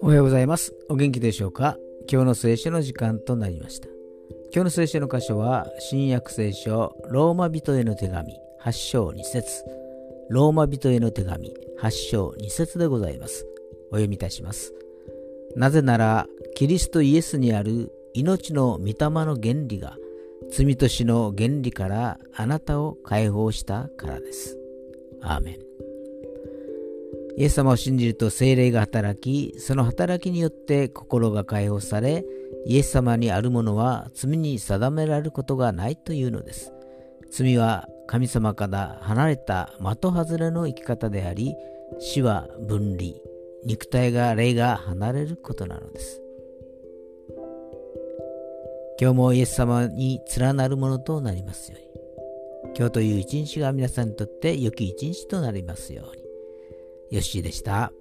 おはようございます。お元気でしょうか？今日の聖書の時間となりました。今日の聖書の箇所は、新約聖書、ローマ人への手紙、8章2節ローマ人への手紙、8章2節でございます。お読みいたします。なぜなら、キリストイエスにある命の御霊の原理が、罪と死の原理からあなたを解放したからです。アーメン。イエス様を信じると精霊が働き、その働きによって心が解放され、イエス様にあるものは罪に定められることがないというのです。罪は神様から離れた的外れの生き方であり、死は分離、肉体が霊が離れることなのです。今日もイエス様に連なるものとなりますように。今日という一日が皆さんにとって良き一日となりますように。よしでした。